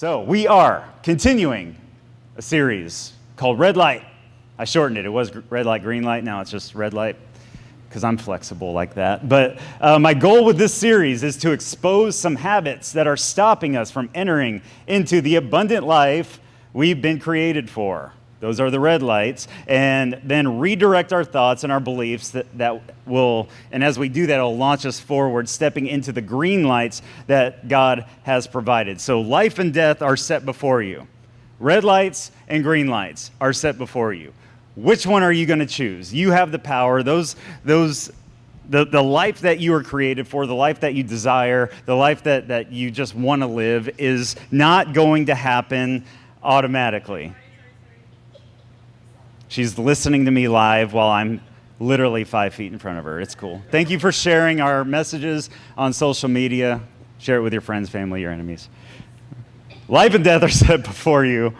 So, we are continuing a series called Red Light. I shortened it. It was red light, green light. Now it's just red light because I'm flexible like that. But uh, my goal with this series is to expose some habits that are stopping us from entering into the abundant life we've been created for. Those are the red lights. And then redirect our thoughts and our beliefs that, that will, and as we do that, it'll launch us forward, stepping into the green lights that God has provided. So life and death are set before you. Red lights and green lights are set before you. Which one are you going to choose? You have the power. Those, those, the, the life that you were created for, the life that you desire, the life that, that you just want to live is not going to happen automatically. She's listening to me live while I'm literally five feet in front of her. It's cool. Thank you for sharing our messages on social media. Share it with your friends, family, your enemies. Life and death are set before you.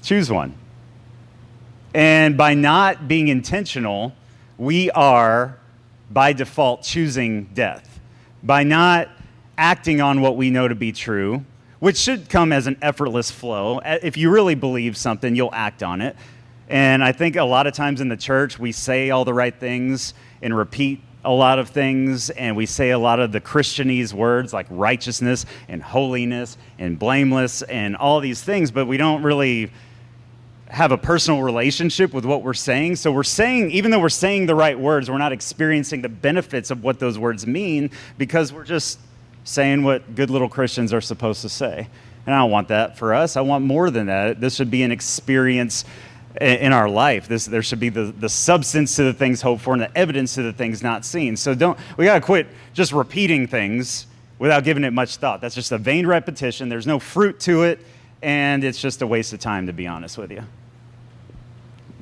Choose one. And by not being intentional, we are by default choosing death. By not acting on what we know to be true, which should come as an effortless flow. If you really believe something, you'll act on it. And I think a lot of times in the church, we say all the right things and repeat a lot of things, and we say a lot of the Christianese words like righteousness and holiness and blameless and all these things, but we don't really have a personal relationship with what we're saying. So we're saying, even though we're saying the right words, we're not experiencing the benefits of what those words mean because we're just saying what good little Christians are supposed to say. And I don't want that for us. I want more than that. This should be an experience in our life. This, there should be the, the substance to the things hoped for and the evidence to the things not seen. So don't, we got to quit just repeating things without giving it much thought. That's just a vain repetition. There's no fruit to it, and it's just a waste of time, to be honest with you.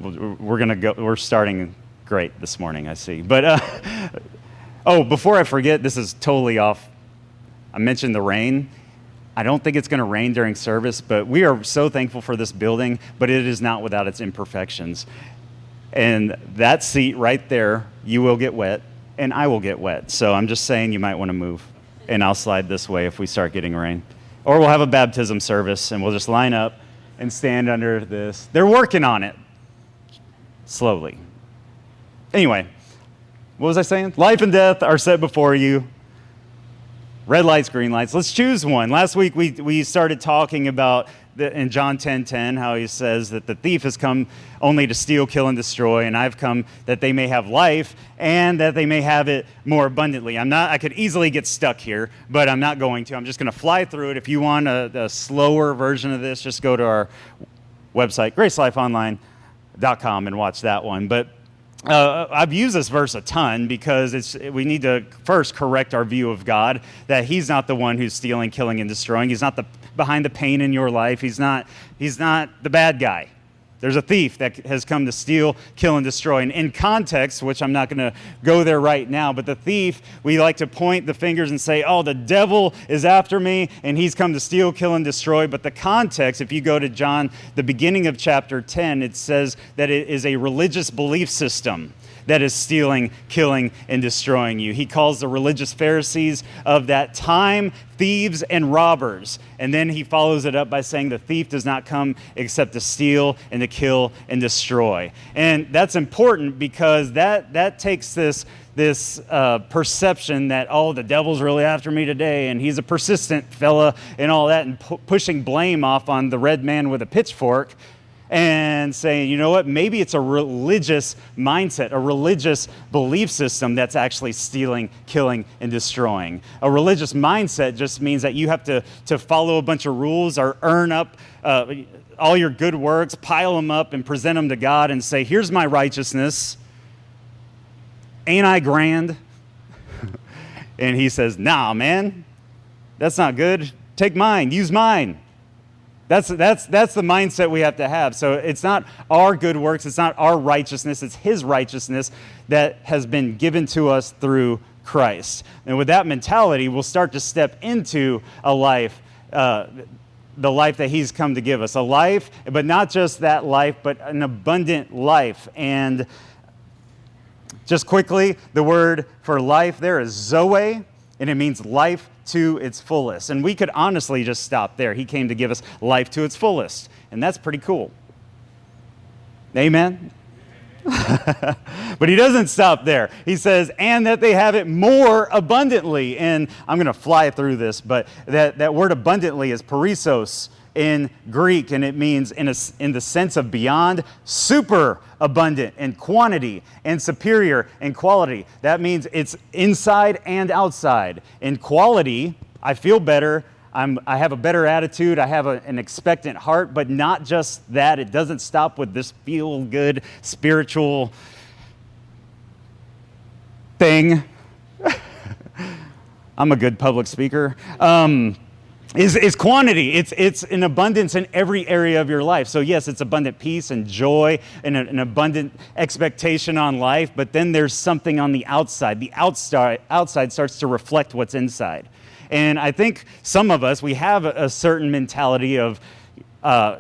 We're going to go, we're starting great this morning, I see. But, uh, oh, before I forget, this is totally off I mentioned the rain. I don't think it's going to rain during service, but we are so thankful for this building, but it is not without its imperfections. And that seat right there, you will get wet, and I will get wet. So I'm just saying you might want to move, and I'll slide this way if we start getting rain. Or we'll have a baptism service, and we'll just line up and stand under this. They're working on it slowly. Anyway, what was I saying? Life and death are set before you red lights, green lights. Let's choose one. Last week we, we started talking about the, in John 10 10, how he says that the thief has come only to steal, kill, and destroy, and I've come that they may have life and that they may have it more abundantly. I'm not, I could easily get stuck here, but I'm not going to. I'm just going to fly through it. If you want a, a slower version of this, just go to our website, gracelifeonline.com, and watch that one. But uh, I've used this verse a ton because it's, we need to first correct our view of God that He's not the one who's stealing, killing, and destroying. He's not the, behind the pain in your life. He's not, he's not the bad guy. There's a thief that has come to steal, kill, and destroy. And in context, which I'm not going to go there right now, but the thief, we like to point the fingers and say, oh, the devil is after me and he's come to steal, kill, and destroy. But the context, if you go to John, the beginning of chapter 10, it says that it is a religious belief system that is stealing, killing, and destroying you. He calls the religious Pharisees of that time thieves and robbers. And then he follows it up by saying the thief does not come except to steal and to kill and destroy. And that's important because that, that takes this, this uh, perception that, oh, the devil's really after me today and he's a persistent fella and all that, and pu- pushing blame off on the red man with a pitchfork and saying, you know what, maybe it's a religious mindset, a religious belief system that's actually stealing, killing, and destroying. A religious mindset just means that you have to, to follow a bunch of rules or earn up uh, all your good works, pile them up, and present them to God and say, here's my righteousness. Ain't I grand? and he says, nah, man, that's not good. Take mine, use mine. That's, that's, that's the mindset we have to have. So it's not our good works, it's not our righteousness, it's His righteousness that has been given to us through Christ. And with that mentality, we'll start to step into a life, uh, the life that He's come to give us. A life, but not just that life, but an abundant life. And just quickly, the word for life there is Zoe. And it means life to its fullest. And we could honestly just stop there. He came to give us life to its fullest, and that's pretty cool. Amen? but he doesn't stop there. He says, and that they have it more abundantly. And I'm going to fly through this, but that, that word abundantly is perissos in Greek, and it means, in, a, in the sense of beyond, super abundant in quantity and superior in quality. That means it's inside and outside. In quality, I feel better. I'm, I have a better attitude. I have a, an expectant heart, but not just that. It doesn't stop with this feel good spiritual thing. I'm a good public speaker. Um, is, is quantity. It's, it's an abundance in every area of your life. So, yes, it's abundant peace and joy and an abundant expectation on life, but then there's something on the outside. The outside, outside starts to reflect what's inside. And I think some of us, we have a, certain mentality of uh,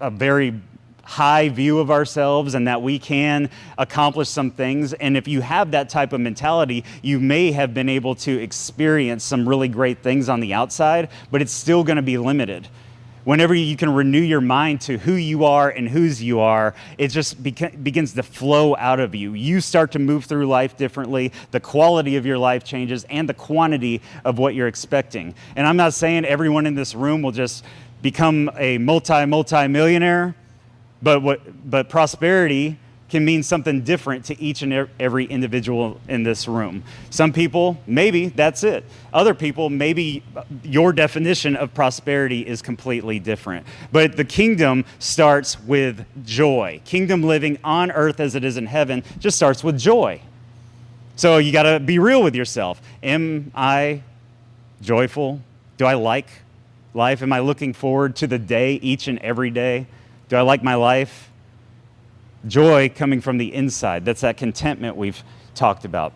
a very high view of ourselves and that we can accomplish some things. And if you have that type of mentality, you may have been able to experience some really great things on the outside, but it's still going to be limited. Whenever you can renew your mind to who you are and whose you are, it just beca- begins to flow out of you. You start to move through life differently. The quality of your life changes and the quantity of what you're expecting. And I'm not saying everyone in this room will just become a multi multi millionaire but, what, but prosperity can mean something different to each and every individual in this room. Some people, maybe that's it. Other people, maybe your definition of prosperity is completely different. But the kingdom starts with joy. Kingdom living on earth as it is in heaven just starts with joy. So you got to be real with yourself. Am I joyful? Do I like life? Am I looking forward to the day each and every day? Do I like my life? Joy coming from the inside. That's that contentment we've talked about.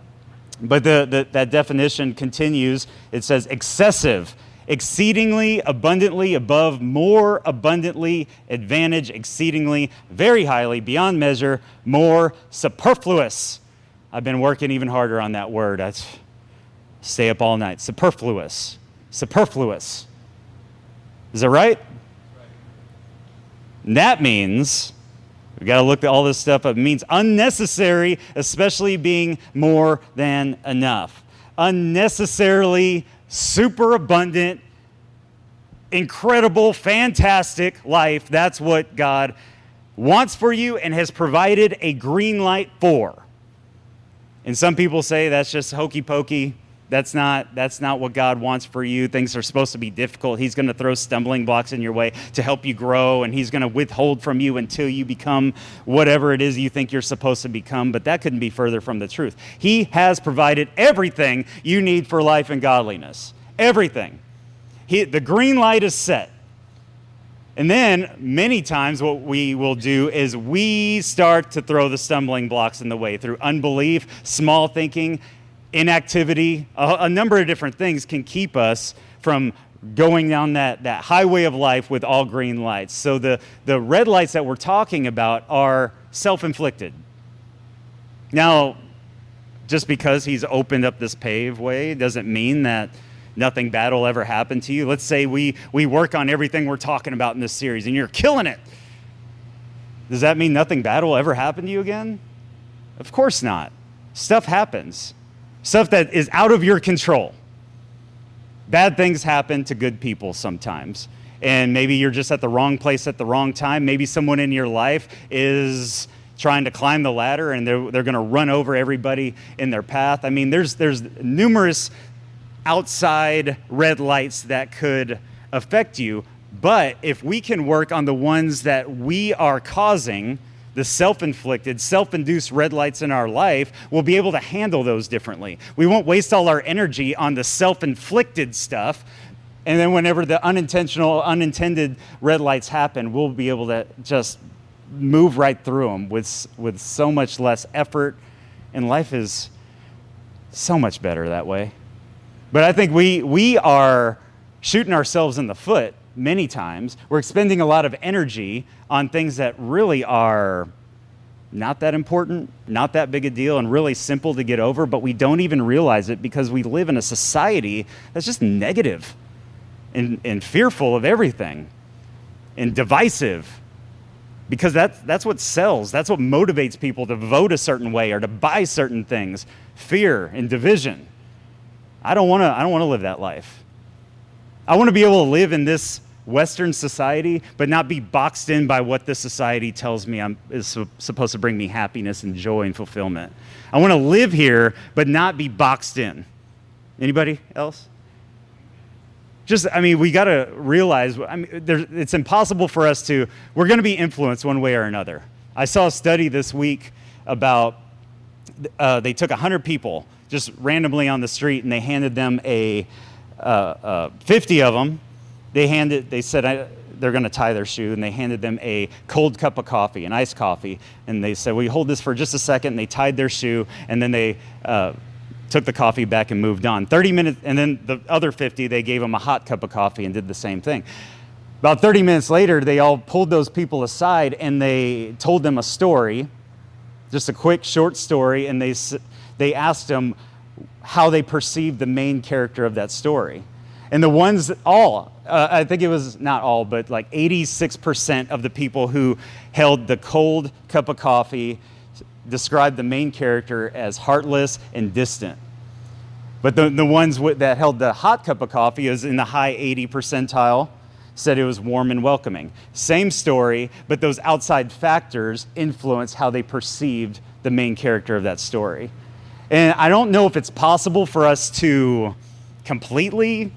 But the, the, that definition continues. It says excessive, exceedingly, abundantly, above, more abundantly, advantage, exceedingly, very highly, beyond measure, more superfluous. I've been working even harder on that word. I stay up all night. Superfluous. Superfluous. Is that right? And that means we've got to look at all this stuff up. It means unnecessary, especially being more than enough. Unnecessarily super abundant, incredible, fantastic life. That's what God wants for you and has provided a green light for. And some people say that's just hokey pokey. That's not, that's not what God wants for you. Things are supposed to be difficult. He's going to throw stumbling blocks in your way to help you grow, and He's going to withhold from you until you become whatever it is you think you're supposed to become. But that couldn't be further from the truth. He has provided everything you need for life and godliness. Everything. He, the green light is set. And then, many times, what we will do is we start to throw the stumbling blocks in the way through unbelief, small thinking, inactivity, a, a number of different things can keep us from going down that, that highway of life with all green lights. So the, the red lights that we're talking about are self inflicted. Now, just because he's opened up this pave way doesn't mean that nothing bad will ever happen to you. Let's say we, we work on everything we're talking about in this series and you're killing it. Does that mean nothing bad will ever happen to you again? Of course not. Stuff happens stuff that is out of your control. Bad things happen to good people sometimes. And maybe you're just at the wrong place at the wrong time. Maybe someone in your life is trying to climb the ladder and they're, they're going to run over everybody in their path. I mean, there's, there's numerous outside red lights that could affect you. But if we can work on the ones that we are causing, the self inflicted, self induced red lights in our life, we'll be able to handle those differently. We won't waste all our energy on the self inflicted stuff. And then, whenever the unintentional, unintended red lights happen, we'll be able to just move right through them with, with so much less effort. And life is so much better that way. But I think we, we are shooting ourselves in the foot many times. We're expending a lot of energy on things that really are not that important, not that big a deal, and really simple to get over, but we don't even realize it because we live in a society that's just negative and, and fearful of everything and divisive because that's, that's what sells. That's what motivates people to vote a certain way or to buy certain things fear and division. I don't want to I don't want to live that life. I want to be able to live in this Western society, but not be boxed in by what this society tells me I'm, is supposed to bring me happiness and joy and fulfillment. I want to live here, but not be boxed in. Anybody else? Just, I mean, we got to realize, I mean, it's impossible for us to, we're going to be influenced one way or another. I saw a study this week about, uh, they took 100 people just randomly on the street and they handed them a, uh, uh, 50 of them they handed, they said I, they're going to tie their shoe, and they handed them a cold cup of coffee, an iced coffee, and they said, "Will you hold this for just a second? And they tied their shoe, and then they uh, took the coffee back and moved on. 30 minutes, and then the other 50, they gave them a hot cup of coffee and did the same thing. About 30 minutes later, they all pulled those people aside and they told them a story, just a quick, short story, and they, they asked them how they perceived the main character of that story. And the ones, all, uh, I think it was not all, but like 86% of the people who held the cold cup of coffee described the main character as heartless and distant. But the, the ones that held the hot cup of coffee is in the high 80 percentile, said it was warm and welcoming. Same story, but those outside factors influence how they perceived the main character of that story. And I don't know if it's possible for us to completely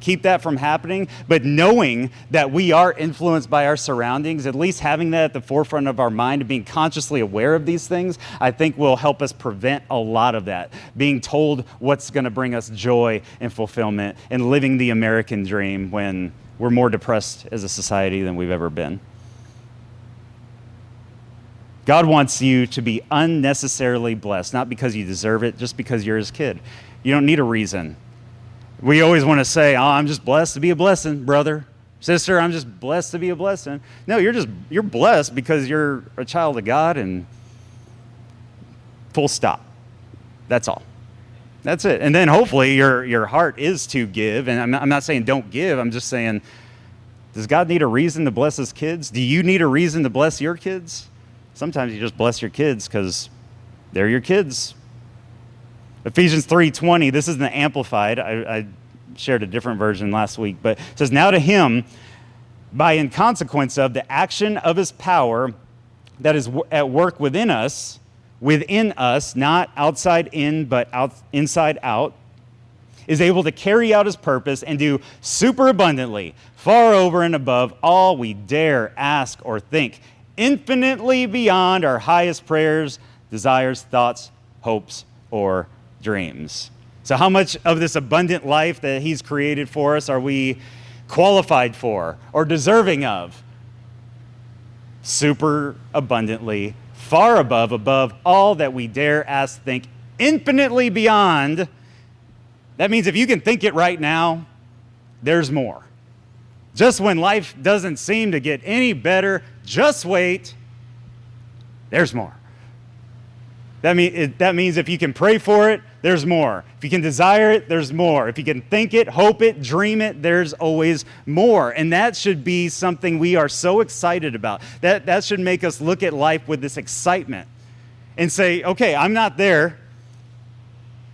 keep that from happening. But knowing that we are influenced by our surroundings, at least having that at the forefront of our mind and being consciously aware of these things, I think will help us prevent a lot of that. Being told what's going to bring us joy and fulfillment and living the American dream when we're more depressed as a society than we've ever been. God wants you to be unnecessarily blessed, not because you deserve it, just because you're his kid. You don't need a reason we always want to say, oh, I'm just blessed to be a blessing, brother. Sister, I'm just blessed to be a blessing. No, you're just you're blessed because you're a child of God and full stop. That's all. That's it. And then hopefully your your heart is to give. And I'm not, I'm not saying don't give. I'm just saying, does God need a reason to bless his kids? Do you need a reason to bless your kids? Sometimes you just bless your kids because they're your kids. Ephesians 3:20, this is the amplified. I, I shared a different version last week, but it says, Now to him, by in consequence of the action of his power that is at work within us, within us, not outside in, but out, inside out, is able to carry out his purpose and do super abundantly, far over and above all we dare ask or think, infinitely beyond our highest prayers, desires, thoughts, hopes, or dreams. So, how much of this abundant life that He's created for us are we qualified for or deserving of? Super abundantly, far above, above all that we dare ask, think, infinitely beyond. That means if you can think it right now, there's more. Just when life doesn't seem to get any better, just wait, there's more. That, mean, it, that means if you can pray for it, there's more. If you can desire it, there's more. If you can think it, hope it, dream it, there's always more. And that should be something we are so excited about. That, that should make us look at life with this excitement and say, okay, I'm not there,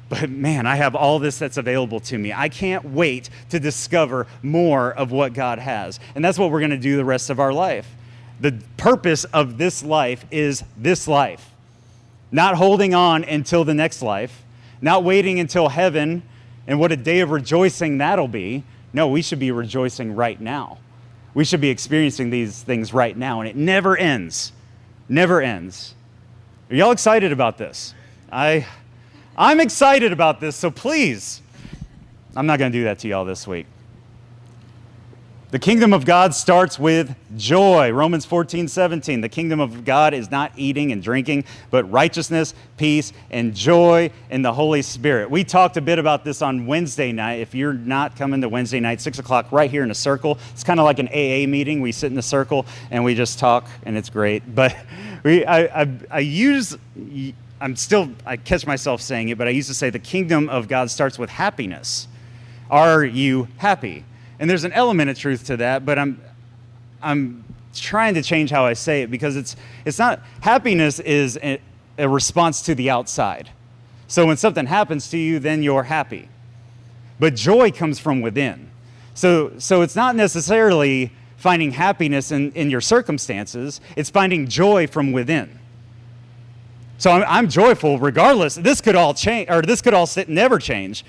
but man, I have all this that's available to me. I can't wait to discover more of what God has. And that's what we're going to do the rest of our life. The purpose of this life is this life not holding on until the next life, not waiting until heaven and what a day of rejoicing that'll be. No, we should be rejoicing right now. We should be experiencing these things right now, and it never ends. Never ends. Are y'all excited about this? I, I'm excited about this, so please, I'm not going to do that to y'all this week. The kingdom of God starts with joy. Romans 14, 17. The kingdom of God is not eating and drinking, but righteousness, peace, and joy in the Holy Spirit. We talked a bit about this on Wednesday night. If you're not coming to Wednesday night, 6 o'clock, right here in a circle, it's kind of like an AA meeting. We sit in a circle and we just talk, and it's great. But we, I, I, I use, I'm still, I catch myself saying it, but I used to say the kingdom of God starts with happiness. Are you happy? And there's an element of truth to that, but I'm, I'm trying to change how I say it because it's, it's not, happiness is a, a response to the outside. So when something happens to you, then you're happy. But joy comes from within. So, so it's not necessarily finding happiness in, in your circumstances, it's finding joy from within. So I'm, I'm joyful regardless. This could all change, or this could all sit, never change,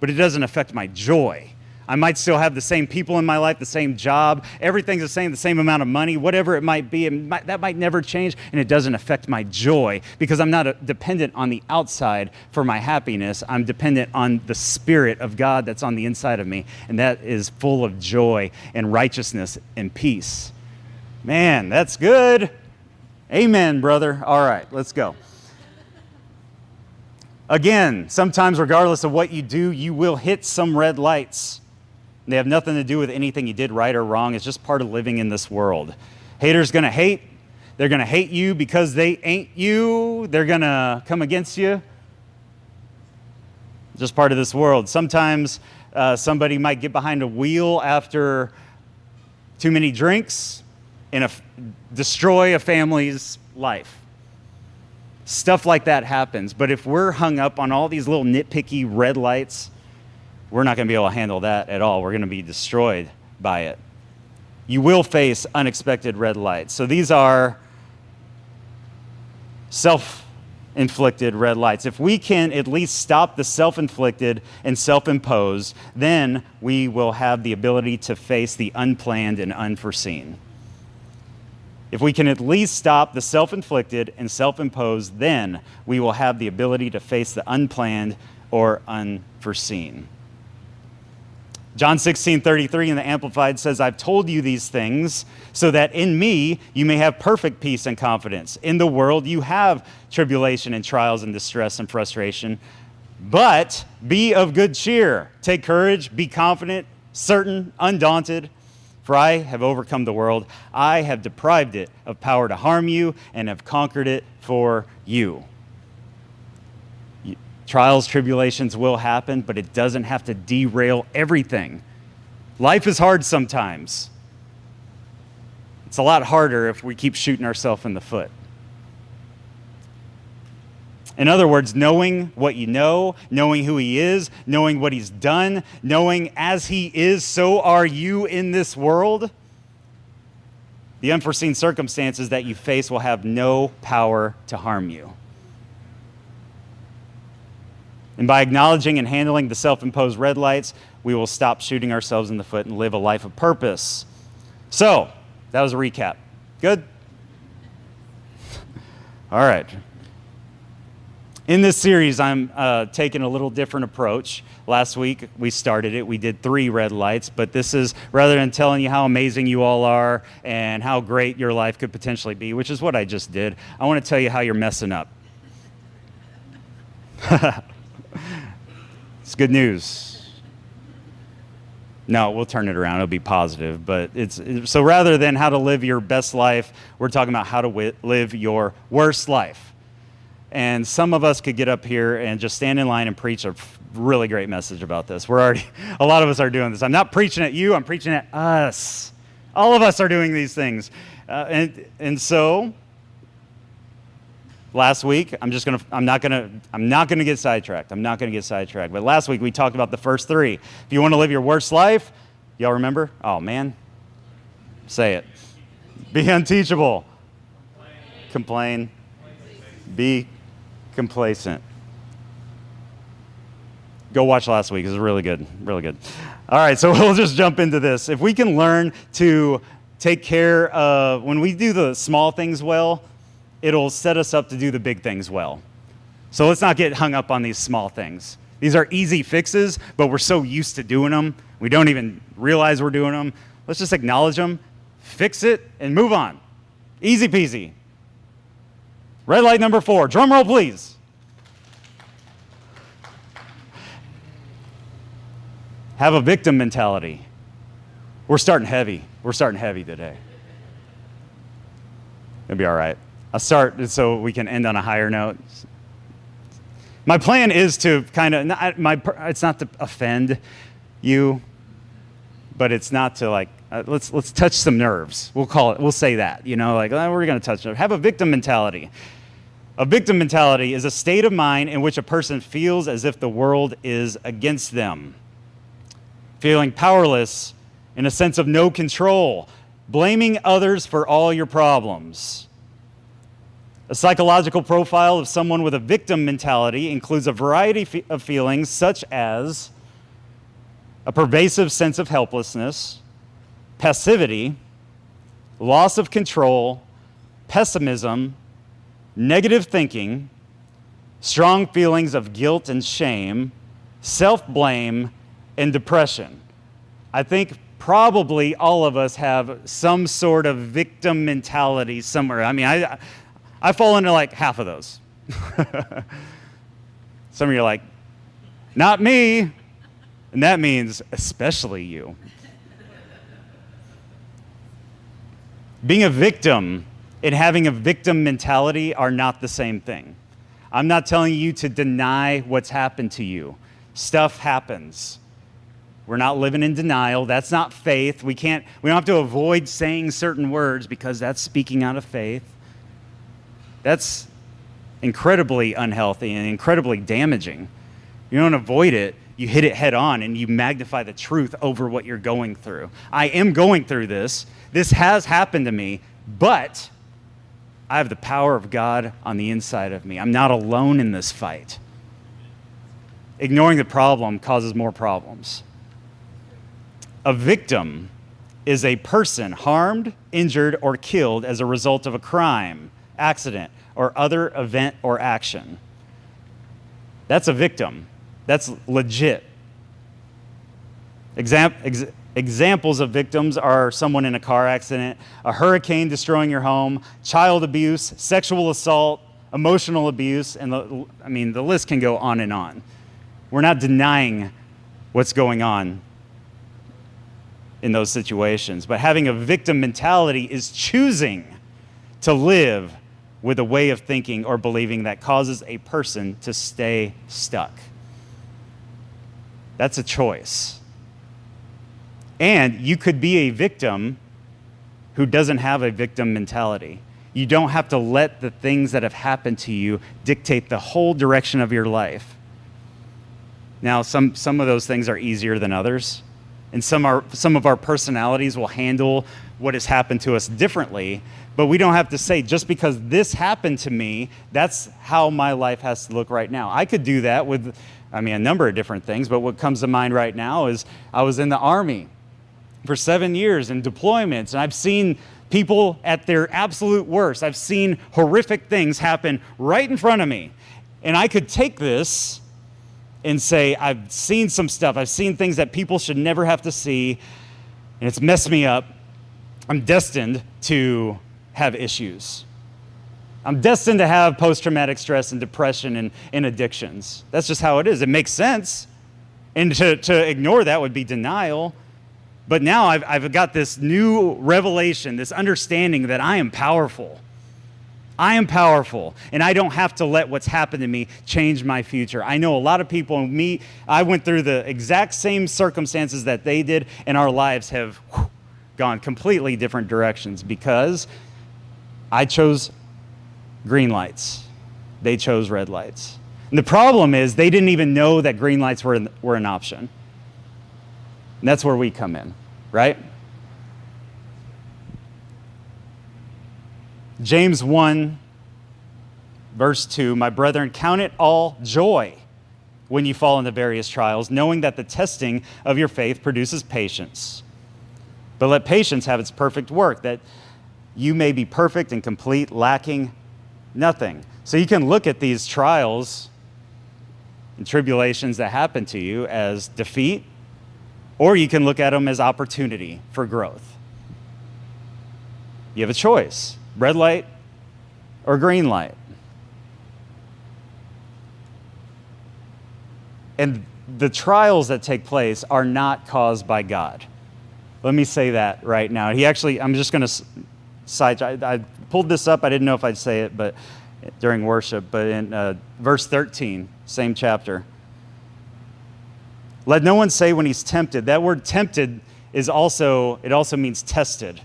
but it doesn't affect my joy. I might still have the same people in my life, the same job, everything's the same, the same amount of money, whatever it might be. It might, that might never change, and it doesn't affect my joy because I'm not a, dependent on the outside for my happiness. I'm dependent on the Spirit of God that's on the inside of me, and that is full of joy and righteousness and peace. Man, that's good. Amen, brother. All right, let's go. Again, sometimes, regardless of what you do, you will hit some red lights. They have nothing to do with anything you did right or wrong. It's just part of living in this world. Haters to hate. They're to hate you because they ain't you. They're to come against you. Just part of this world. Sometimes uh, somebody might get behind a wheel after too many drinks and destroy a family's life. Stuff like that happens. But if we're hung up on all these little nitpicky red lights, we're not going to be able to handle that at all. We're going to be destroyed by it. You will face unexpected red lights. So these are self inflicted red lights. If we can at least stop the self inflicted and self imposed, then we will have the ability to face the unplanned and unforeseen. If we can at least stop the self inflicted and self imposed, then we will have the ability to face the unplanned or unforeseen. John 16, 33 in the Amplified says, I've told you these things so that in me you may have perfect peace and confidence. In the world you have tribulation and trials and distress and frustration, but be of good cheer. Take courage, be confident, certain, undaunted. For I have overcome the world. I have deprived it of power to harm you and have conquered it for you. Trials, tribulations will happen, but it doesn't have to derail everything. Life is hard sometimes. It's a lot harder if we keep shooting ourselves in the foot. In other words, knowing what you know, knowing who He is, knowing what He's done, knowing as He is, so are you in this world. The unforeseen circumstances that you face will have no power to harm you. And by acknowledging and handling the self imposed red lights, we will stop shooting ourselves in the foot and live a life of purpose. So, that was a recap. Good? All right. In this series, I'm uh, taking a little different approach. Last week, we started it. We did three red lights, but this is rather than telling you how amazing you all are and how great your life could potentially be, which is what I just did, I want to tell you how you're messing up. It's good news. No, we'll turn it around. It'll be positive. But it's so rather than how to live your best life, we're talking about how to live your worst life. And some of us could get up here and just stand in line and preach a really great message about this. We're already, a lot of us are doing this. I'm not preaching at you, I'm preaching at us. All of us are doing these things. Uh, and, and so last week i'm just gonna i'm not gonna i'm not gonna get sidetracked i'm not gonna get sidetracked but last week we talked about the first three if you want to live your worst life y'all remember oh man say it be unteachable complain be complacent go watch last week it was really good really good all right so we'll just jump into this if we can learn to take care of when we do the small things well it'll set us up to do the big things well. So let's not get hung up on these small things. These are easy fixes, but we're so used to doing them, we don't even realize we're doing them. Let's just acknowledge them, fix it, and move on. Easy peasy. Red light number four. Drum roll, please. Have a victim mentality. We're starting heavy. We're starting heavy today. It'll be all right. I'll start so we can end on a higher note. My plan is to kind of, my, it's not to offend you, but it's not to like, uh, let's, let's touch some nerves. We'll call it, we'll say that, you know, like, oh, we're going to touch nerves. Have a victim mentality. A victim mentality is a state of mind in which a person feels as if the world is against them, feeling powerless in a sense of no control, blaming others for all your problems. A psychological profile of someone with a victim mentality includes a variety of feelings, such as a pervasive sense of helplessness, passivity, loss of control, pessimism, negative thinking, strong feelings of guilt and shame, self blame, and depression. I think probably all of us have some sort of victim mentality somewhere. I mean, I, I fall into like half of those. Some of you are like, not me. And that means especially you. Being a victim and having a victim mentality are not the same thing. I'm not telling you to deny what's happened to you. Stuff happens. We're not living in denial. That's not faith. We can't we don't have to avoid saying certain words because that's speaking out of faith. That's incredibly unhealthy and incredibly damaging. You don't avoid it, you hit it head on and you magnify the truth over what you're going through. I am going through this. This has happened to me, but I have the power of God on the inside of me. I'm not alone in this fight. Ignoring the problem causes more problems. A victim is a person harmed, injured, or killed as a result of a crime, accident, or other event or action. That's a victim. That's legit. Exam- ex- examples of victims are someone in a car accident, a hurricane destroying your home, child abuse, sexual assault, emotional abuse, and the, I mean, the list can go on and on. We're not denying what's going on in those situations, but having a victim mentality is choosing to live with a way of thinking or believing that causes a person to stay stuck. That's a choice. And you could be a victim who doesn't have a victim mentality. You don't have to let the things that have happened to you dictate the whole direction of your life. Now, some, some of those things are easier than others, and some, are, some of our personalities will handle what has happened to us differently. But we don't have to say, just because this happened to me, that's how my life has to look right now. I could do that with, I mean, a number of different things, but what comes to mind right now is I was in the Army for seven years in deployments, and I've seen people at their absolute worst. I've seen horrific things happen right in front of me. And I could take this and say, I've seen some stuff, I've seen things that people should never have to see, and it's messed me up. I'm destined to have issues. I'm destined to have post traumatic stress and depression and, and addictions. That's just how it is. It makes sense. And to, to ignore that would be denial. But now I've, I've got this new revelation, this understanding that I am powerful. I am powerful, and I don't have to let what's happened to me change my future. I know a lot of people, and me, I went through the exact same circumstances that they did, and our lives have gone completely different directions because I chose green lights. They chose red lights. And the problem is they didn't even know that green lights were, were an option. And that's where we come in, right? James 1, verse 2 My brethren, count it all joy when you fall into various trials, knowing that the testing of your faith produces patience. But let patience have its perfect work, that you may be perfect and complete, lacking nothing. So you can look at these trials and tribulations that happen to you as defeat, or you can look at them as opportunity for growth. You have a choice red light or green light. And the trials that take place are not caused by God. Let me say that right now. He actually, I'm just going to side, I, I pulled this up. I didn't know if I'd say it, but during worship, but in uh, verse 13, same chapter. Let no one say when he's tempted. That word tempted is also, it also means tested.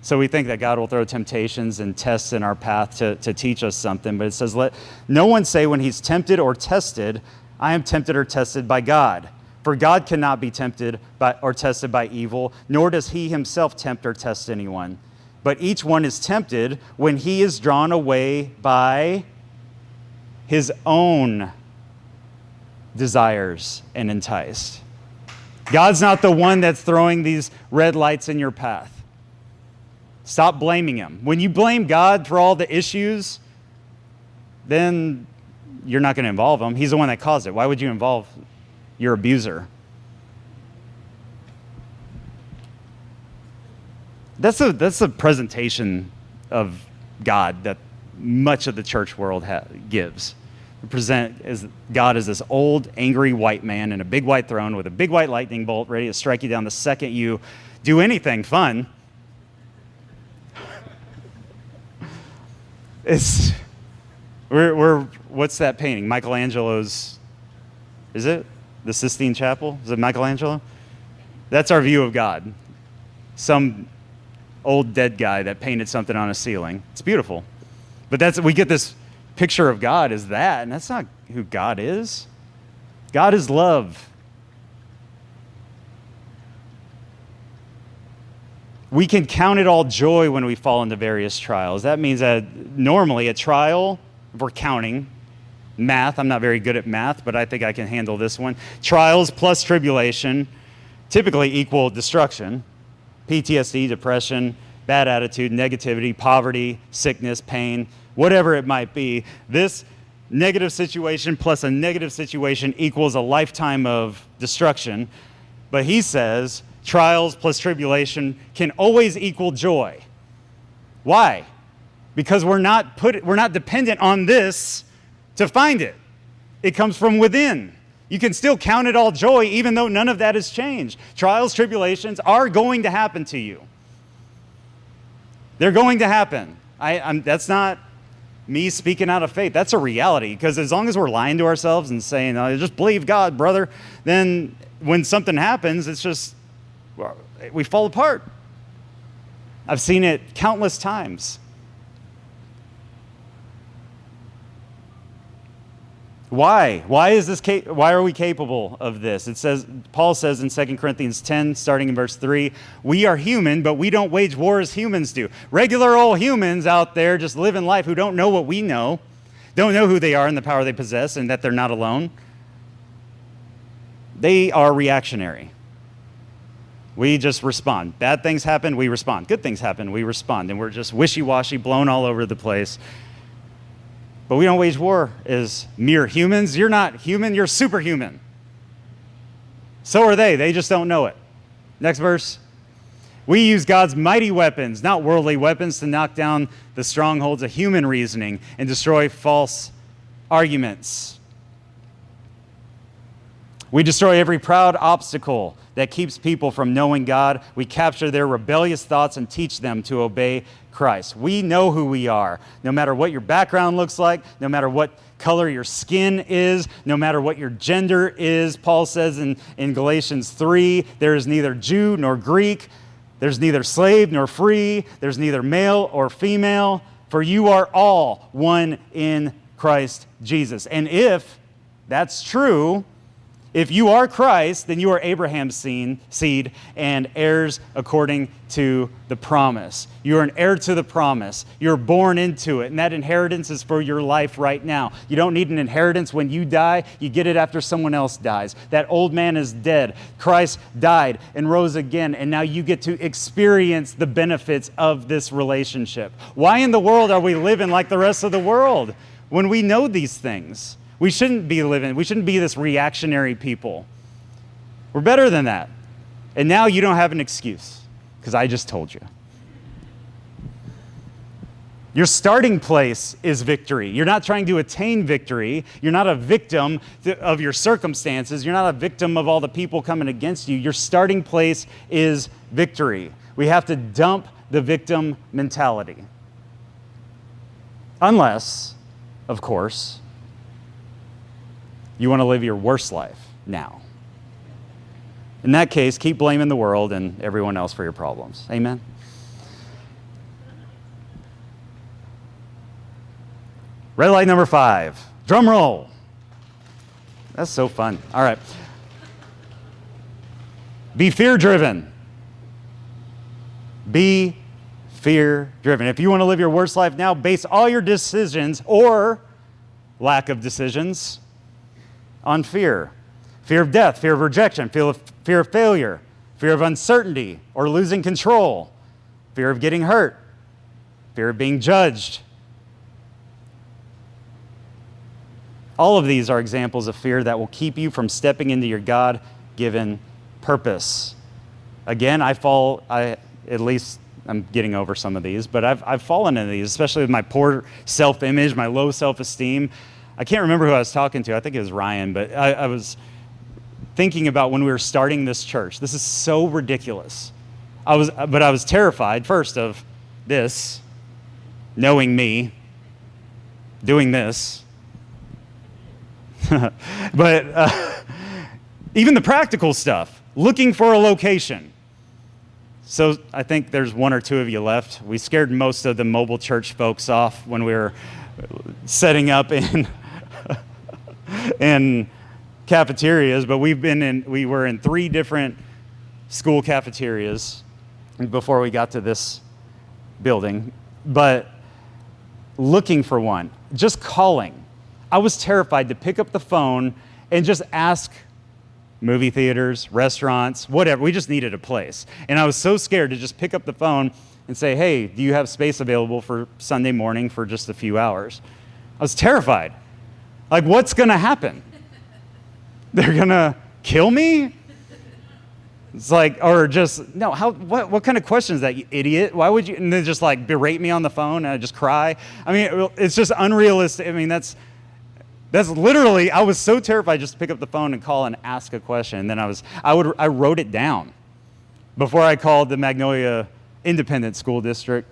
So we think that God will throw temptations and tests in our path to, to teach us something, but it says, Let no one say when he's tempted or tested, I am tempted or tested by God. For God cannot be tempted by, or tested by evil, nor does he himself tempt or test anyone. But each one is tempted when he is drawn away by his own desires and enticed. God's not the one that's throwing these red lights in your path. Stop blaming him. When you blame God for all the issues, then you're not going to involve him. He's the one that caused it. Why would you involve your abuser? That's a, that's a presentation of God that much of the church world ha- gives. Present as God as this old, angry white man in a big white throne with a big white lightning bolt ready to strike you down the second you do anything fun. it's we're, we're what's that painting? Michelangelo's is it? The Sistine Chapel? Is it Michelangelo? That's our view of God. Some old dead guy that painted something on a ceiling. It's beautiful. But that's we get this picture of God is that, and that's not who God is. God is love. We can count it all joy when we fall into various trials. That means that normally a trial, if we're counting, math, I'm not very good at math, but I think I can handle this one. Trials plus tribulation typically equal destruction. PTSD, depression, bad attitude, negativity, poverty, sickness, pain, whatever it might be. This negative situation plus a negative situation equals a lifetime of destruction. But he says trials plus tribulation can always equal joy. Why? Because we're not, put, we're not dependent on this to find it. It comes from within. You can still count it all joy even though none of that has changed. Trials, tribulations are going to happen to you. They're going to happen. I, that's not me speaking out of faith. That's a reality because as long as we're lying to ourselves and saying, oh, just believe God, brother, then when something happens, it's just, we fall apart. I've seen it countless times. Why? Why is this why are we capable of this? It says Paul says in 2 Corinthians 10 starting in verse 3, we are human, but we don't wage war as humans do. Regular old humans out there just living life who don't know what we know, don't know who they are and the power they possess and that they're not alone. They are reactionary. We just respond. Bad things happen, we respond. Good things happen, we respond. And we're just wishy washy, blown all over the place. But we don't wage war as mere humans. You're not human, you're superhuman. So are they. They just don't know it. Next verse. We use God's mighty weapons, not worldly weapons, to knock down the strongholds of human reasoning and destroy false arguments. We destroy every proud obstacle that keeps people from knowing God. We capture their rebellious thoughts and teach them to obey Christ. We know who we are. No matter what your background looks like, no matter what color your skin is, no matter what your gender is, Paul says in, in Galatians 3 there is neither Jew nor Greek, there's neither slave nor free, there's neither male or female, for you are all one in Christ Jesus. And if that's true, if you are Christ, then you are Abraham's seed and heirs according to the promise. You're an heir to the promise. You're born into it, and that inheritance is for your life right now. You don't need an inheritance when you die, you get it after someone else dies. That old man is dead. Christ died and rose again, and now you get to experience the benefits of this relationship. Why in the world are we living like the rest of the world when we know these things? We shouldn't be living, we shouldn't be this reactionary people. We're better than that. And now you don't have an excuse because I just told you. Your starting place is victory. You're not trying to attain victory. You're not a victim of your circumstances. You're not a victim of all the people coming against you. Your starting place is victory. We have to dump the victim mentality. Unless, of course, you want to live your worst life now. In that case, keep blaming the world and everyone else for your problems. Amen? Red light number five. Drum roll. That's so fun. All right. Be fear driven. Be fear driven. If you want to live your worst life now, base all your decisions or lack of decisions on fear fear of death, fear of rejection, fear of, fear of failure, fear of uncertainty or losing control, fear of getting hurt, fear of being judged. All of these are examples of fear that will keep you from stepping into your God given purpose. Again, I fall, I, at least I'm getting over some of these, but I've, I've fallen into these, especially with my poor self image, my low self esteem. I can't remember who I was talking to. I think it was Ryan, but I, I was thinking about when we were starting this church. This is so ridiculous. I was, but I was terrified first of this, knowing me, doing this. but uh, even the practical stuff, looking for a location. So I think there's one or two of you left. We scared most of the mobile church folks off when we were setting up in in cafeterias, but we've been in we were in three different school cafeterias before we got to this building. But looking for one, just calling. I was terrified to pick up the phone and just ask movie theaters, restaurants, whatever. We just needed a place. And I was so scared to just pick up the phone and say, hey, do you have space available for Sunday morning for just a few hours? I was terrified. Like, what's going to happen? They're going to kill me? It's like, or just, no, how, what, what kind of question is that, you idiot? Why would you, and then just like berate me on the phone and I just cry? I mean, it's just unrealistic. I mean, that's, that's literally, I was so terrified just to pick up the phone and call and ask a question. And then I was, I would, I wrote it down. Before I called the Magnolia Independent School District,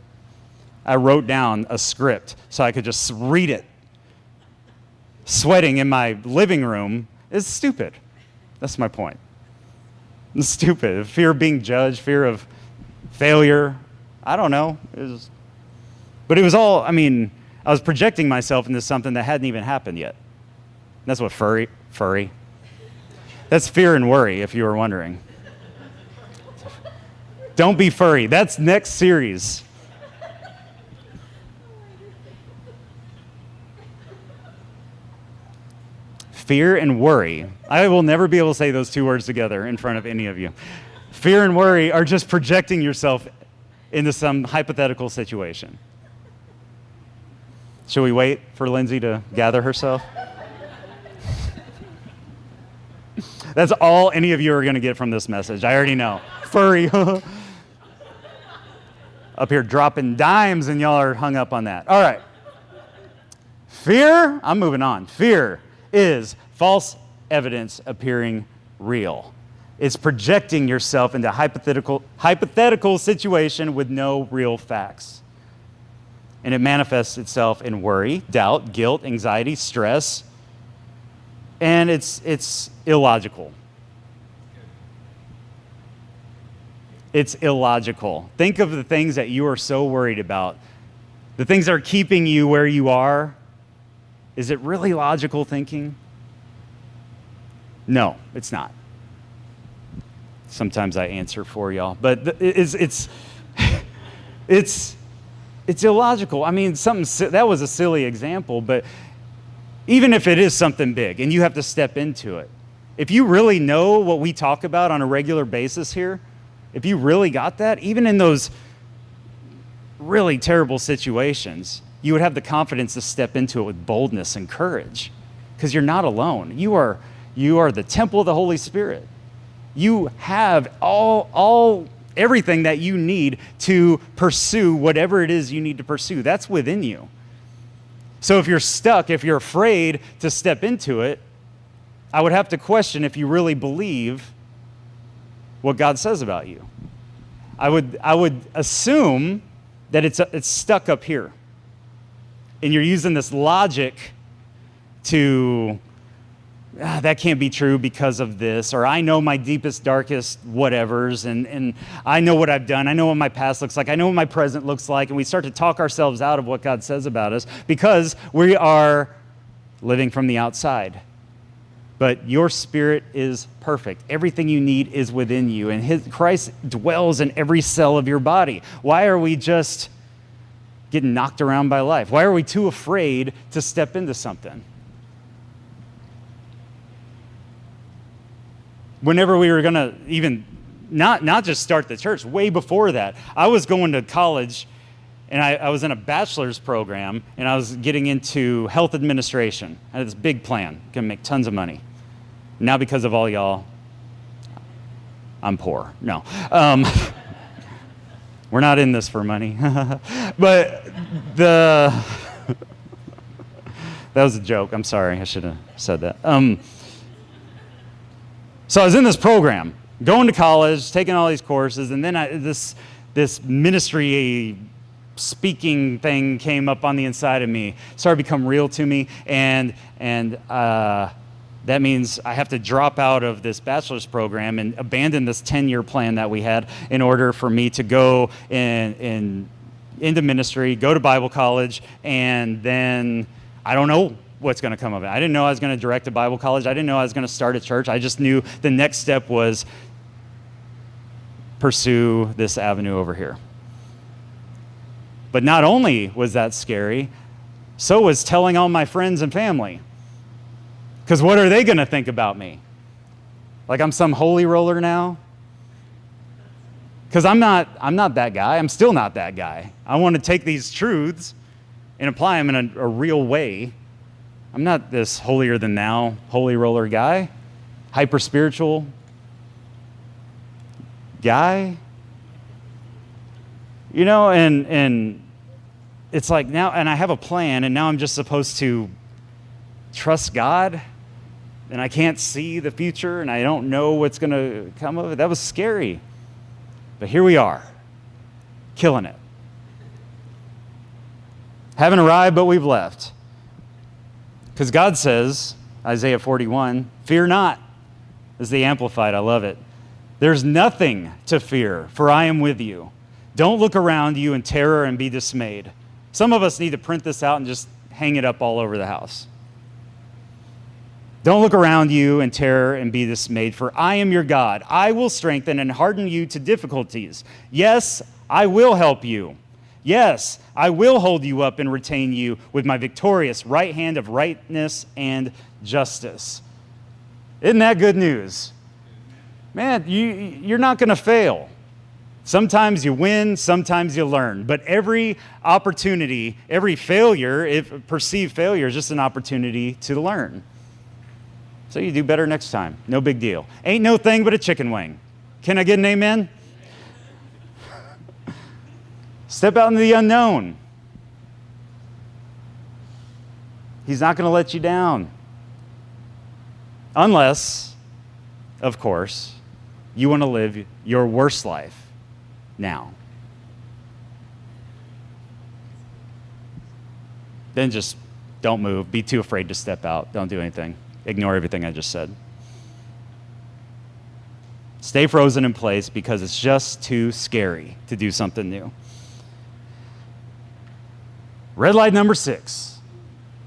I wrote down a script so I could just read it. Sweating in my living room is stupid. That's my point. It's stupid. Fear of being judged, fear of failure. I don't know. It was, but it was all, I mean, I was projecting myself into something that hadn't even happened yet. That's what furry, furry. That's fear and worry, if you were wondering. Don't be furry. That's next series. Fear and worry. I will never be able to say those two words together in front of any of you. Fear and worry are just projecting yourself into some hypothetical situation. Should we wait for Lindsay to gather herself? That's all any of you are going to get from this message. I already know. Furry. up here dropping dimes, and y'all are hung up on that. All right. Fear, I'm moving on. Fear is false evidence appearing real. It's projecting yourself into a hypothetical, hypothetical situation with no real facts. And it manifests itself in worry, doubt, guilt, anxiety, stress, and it's, it's illogical. It's illogical. Think of the things that you are so worried about, the things that are keeping you where you are. Is it really logical thinking? No, it's not. Sometimes I answer for y'all, but it's, it's, it's, it's illogical. I mean, something that was a silly example, but even if it is something big and you have to step into it, if you really know what we talk about on a regular basis here, if you really got that, even in those really terrible situations, you would have the confidence to step into it with boldness and courage because you're not alone. You are, you are the temple of the Holy Spirit. You have all, all, everything that you need to pursue whatever it is you need to pursue. That's within you. So if you're stuck, if you're afraid to step into it, I would have to question if you really believe what God says about you. I would, I would assume that it's, it's stuck up here. And you're using this logic to, ah, that can't be true because of this, or I know my deepest, darkest whatevers, and, and I know what I've done. I know what my past looks like. I know what my present looks like. And we start to talk ourselves out of what God says about us because we are living from the outside but your spirit is perfect. Everything you need is within you, and his, Christ dwells in every cell of your body. Why are we just getting knocked around by life? Why are we too afraid to step into something? Whenever we were going to even not, not just start the church, way before that, I was going to college and I, I, was in a bachelor's program and I was getting into health administration. I had this big plan, gonna make tons of money. Now, because of all y'all, I'm poor. No. Um, we're not in this for money. but the. that was a joke. I'm sorry. I should have said that. Um, so I was in this program, going to college, taking all these courses, and then I, this, this ministry speaking thing came up on the inside of me, started to become real to me, and, and uh, that means I have to drop out of this bachelor's program and abandon this 10 year plan that we had in order for me to go in, in, into ministry, go to Bible college, and then I don't know what's going to come of it. I didn't know I was going to direct a Bible college. I didn't know I was going to start a church. I just knew the next step was pursue this avenue over here. But not only was that scary, so was telling all my friends and family. Because what are they going to think about me? Like I'm some holy roller now? Because I'm not, I'm not that guy. I'm still not that guy. I want to take these truths and apply them in a, a real way. I'm not this holier than thou, holy roller guy, hyper spiritual guy. You know, and, and it's like now, and I have a plan, and now I'm just supposed to trust God and I can't see the future and I don't know what's going to come of it. That was scary. But here we are, killing it. Haven't arrived, but we've left. Because God says, Isaiah 41, fear not, is the Amplified. I love it. There's nothing to fear, for I am with you. Don't look around you in terror and be dismayed. Some of us need to print this out and just hang it up all over the house. Don't look around you in terror and be dismayed, for I am your God. I will strengthen and harden you to difficulties. Yes, I will help you. Yes, I will hold you up and retain you with my victorious right hand of rightness and justice. Isn't that good news? Man, you, you're not going to fail. Sometimes you win, sometimes you learn. But every opportunity, every failure, if perceived failure, is just an opportunity to learn. So you do better next time. No big deal. Ain't no thing but a chicken wing. Can I get an amen? Step out into the unknown. He's not going to let you down. Unless, of course, you want to live your worst life now. Then just don't move. Be too afraid to step out. Don't do anything. Ignore everything I just said. Stay frozen in place because it's just too scary to do something new. Red light number six.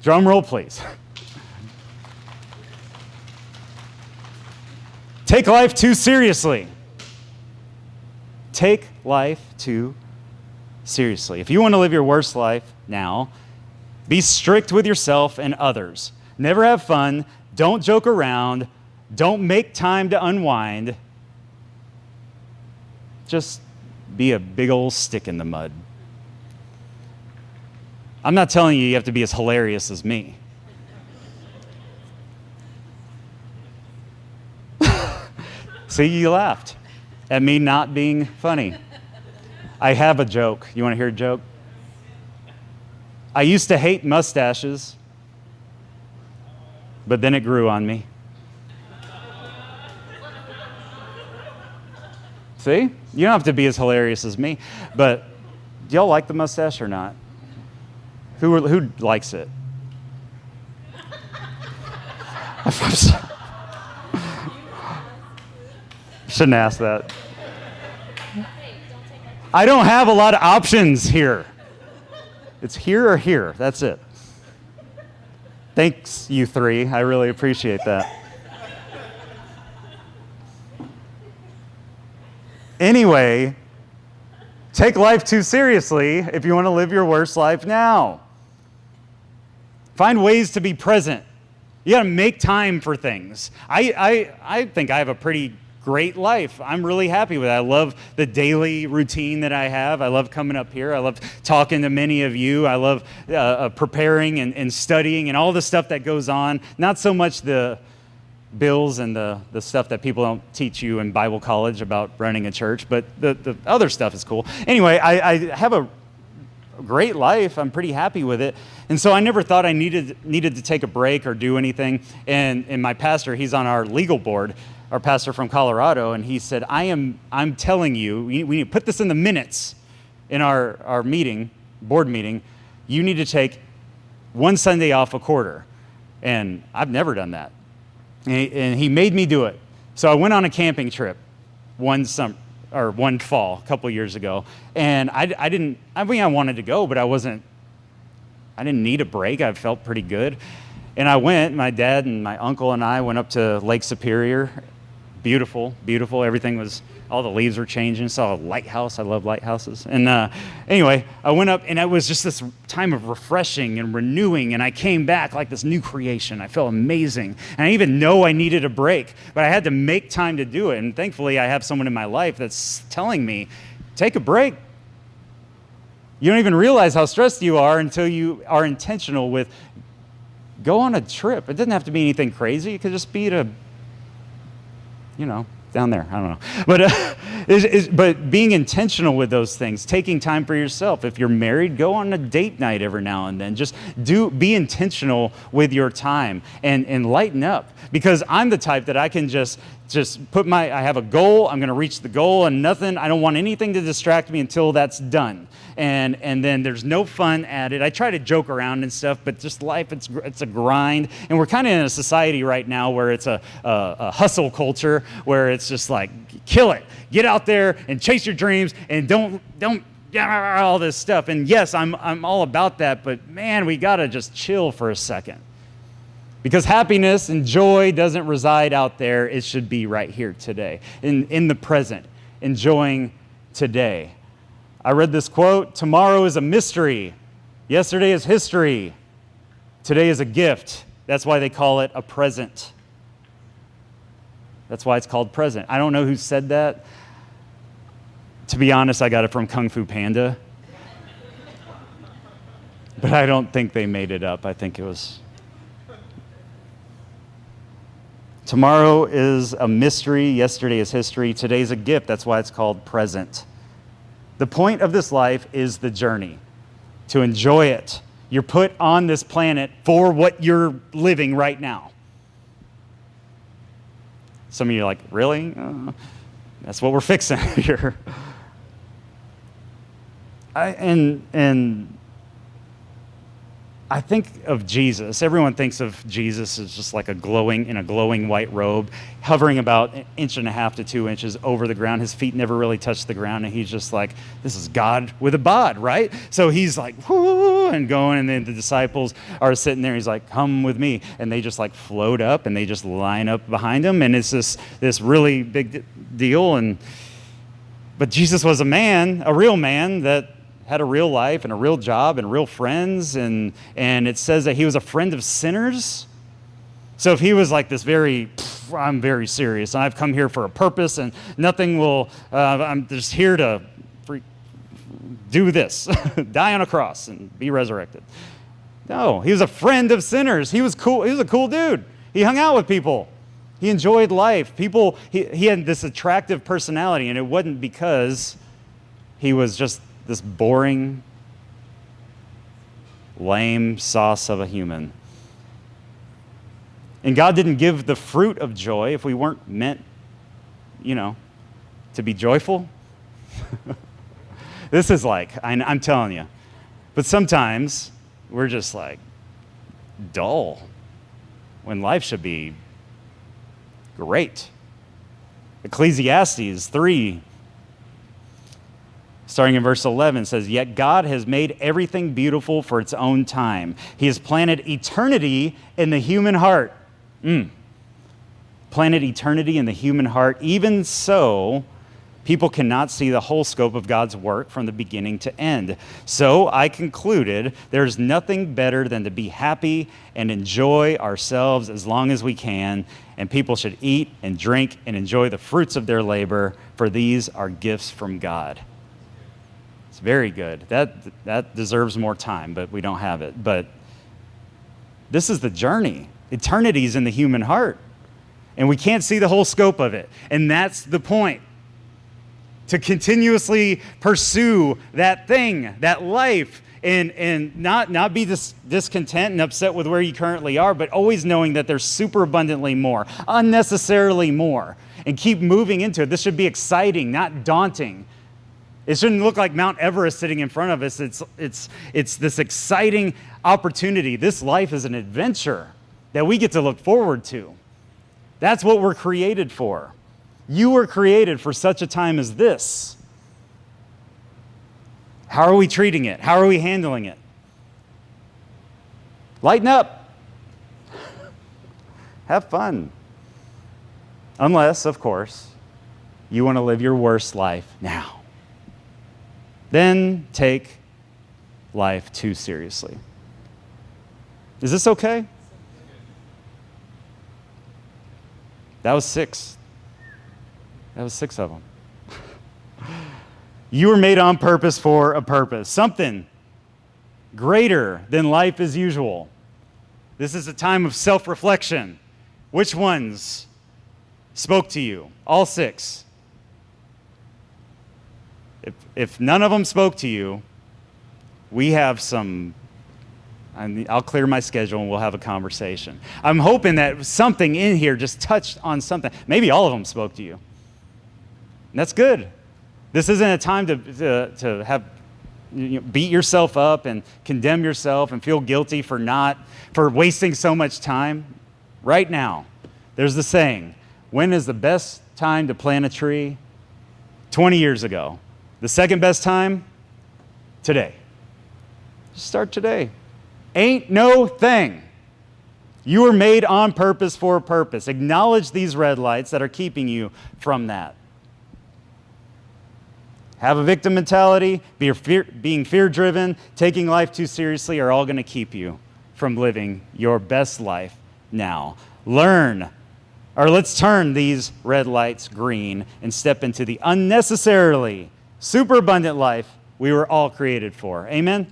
Drum roll, please. Take life too seriously. Take life too seriously. If you want to live your worst life now, be strict with yourself and others. Never have fun. Don't joke around. Don't make time to unwind. Just be a big old stick in the mud. I'm not telling you you have to be as hilarious as me. See, you laughed at me not being funny. I have a joke. You want to hear a joke? I used to hate mustaches but then it grew on me. See? You don't have to be as hilarious as me, but do y'all like the mustache or not? Who, who likes it? Shouldn't ask that. I don't have a lot of options here. It's here or here. That's it. Thanks, you three. I really appreciate that. Anyway, take life too seriously if you want to live your worst life now. Find ways to be present. You got to make time for things. I, I, I think I have a pretty great life. I'm really happy with it. I love the daily routine that I have. I love coming up here. I love talking to many of you. I love uh, uh, preparing and, and studying and all the stuff that goes on. Not so much the bills and the, the stuff that people don't teach you in Bible college about running a church, but the, the other stuff is cool. Anyway, I, I have a great life. I'm pretty happy with it. And so I never thought I needed, needed to take a break or do anything. And, and my pastor, he's on our legal board our pastor from Colorado, and he said, I am, I'm telling you, we, need to put this in the minutes in our, our meeting, board meeting. You need to take one Sunday off a quarter. And I've never done that. And he, and he made me do it. So I went on a camping trip one summer or one fall a couple years ago. And I, I didn't, I mean, I wanted to go, but I wasn't, I didn't need a break. I felt pretty good. And I went, my dad and my uncle and I went up to Lake Superior beautiful, beautiful. Everything was, all the leaves were changing. Saw a lighthouse. I love lighthouses. And uh, anyway, I went up and it was just this time of refreshing and renewing. And I came back like this new creation. I felt amazing. And I even know I needed a break, but I had to make time to do it. And thankfully, I have someone in my life that's telling me, take a break. You don't even realize how stressed you are until you are intentional with go on a trip. It doesn't have to be anything crazy. It could just be to you know, down there. I don't know. But, uh, but being intentional with those things, taking time for yourself. If you're married, go on a date night every now and then. Just do be intentional with your time and, and lighten up. Because I'm the type that I can just just put my I have a goal, I'm going to reach the goal and nothing, I don't want anything to distract me until that's done. And and then there's no fun at it. I try to joke around and stuff, but just life it's it's a grind. And we're kind of in a society right now where it's a, a, a hustle culture where it's just like kill it. Get out there and chase your dreams and don't don't all this stuff. And yes, I'm I'm all about that, but man, we got to just chill for a second because happiness and joy doesn't reside out there, it should be right here today, in, in the present, enjoying today. I read this quote Tomorrow is a mystery, yesterday is history, today is a gift. That's why they call it a present. That's why it's called present. I don't know who said that. To be honest, I got it from Kung Fu Panda. But I don't think they made it up. I think it was Tomorrow is a mystery. Yesterday is history. Today is a gift. That's why it's called present. The point of this life is the journey, to enjoy it. You're put on this planet for what you're living right now. Some of you are like, really? Uh, that's what we're fixing here. I, and, and I think of Jesus. Everyone thinks of Jesus as just like a glowing in a glowing white robe, hovering about an inch and a half to two inches over the ground. His feet never really touch the ground, and he's just like, "This is God with a bod, right?" So he's like, "Whoo!" and going, and then the disciples are sitting there. He's like, "Come with me," and they just like float up, and they just line up behind him, and it's this this really big deal. And but Jesus was a man, a real man that had a real life and a real job and real friends. And, and it says that he was a friend of sinners. So if he was like this very, I'm very serious and I've come here for a purpose and nothing will, uh, I'm just here to do this, die on a cross and be resurrected. No, he was a friend of sinners. He was cool. He was a cool dude. He hung out with people. He enjoyed life. People, he, he had this attractive personality, and it wasn't because he was just this boring, lame sauce of a human. And God didn't give the fruit of joy if we weren't meant, you know, to be joyful. this is like, I'm telling you. But sometimes we're just like dull when life should be great. Ecclesiastes 3, starting in verse 11, says, Yet God has made everything beautiful for its own time. He has planted eternity in the human heart. Mm. Planted eternity in the human heart. Even so, People cannot see the whole scope of God's work from the beginning to end. So I concluded there's nothing better than to be happy and enjoy ourselves as long as we can, and people should eat and drink and enjoy the fruits of their labor, for these are gifts from God. It's very good. That, that deserves more time, but we don't have it. But this is the journey. Eternity is in the human heart, and we can't see the whole scope of it. And that's the point to continuously pursue that thing, that life, and, and not, not be dis- discontent and upset with where you currently are, but always knowing that there's super abundantly more, unnecessarily more, and keep moving into it. This should be exciting, not daunting. It shouldn't look like Mount Everest sitting in front of us. It's, it's, it's this exciting opportunity. This life is an adventure that we get to look forward to. That's what we're created for. You were created for such a time as this. How are we treating it? How are we handling it? Lighten up. Have fun. Unless, of course, you want to live your worst life now. Then take life too seriously. Is this okay? That was six. That was six of them. you were made on purpose for a purpose, something greater than life as usual. This is a time of self reflection. Which ones spoke to you? All six. If, if none of them spoke to you, we have some I'll clear my schedule and we'll have a conversation. I'm hoping that something in here just touched on something. Maybe all of them spoke to you. And that's good. This isn't a time to, to, to have you know, beat yourself up and condemn yourself and feel guilty for not for wasting so much time. Right now, there's the saying, when is the best time to plant a tree? 20 years ago. The second best time? Today. Just start today. Ain't no thing. You were made on purpose for a purpose. Acknowledge these red lights that are keeping you from that have a victim mentality, be fear, being fear driven, taking life too seriously are all going to keep you from living your best life now. Learn, or let's turn these red lights green and step into the unnecessarily superabundant life we were all created for. Amen?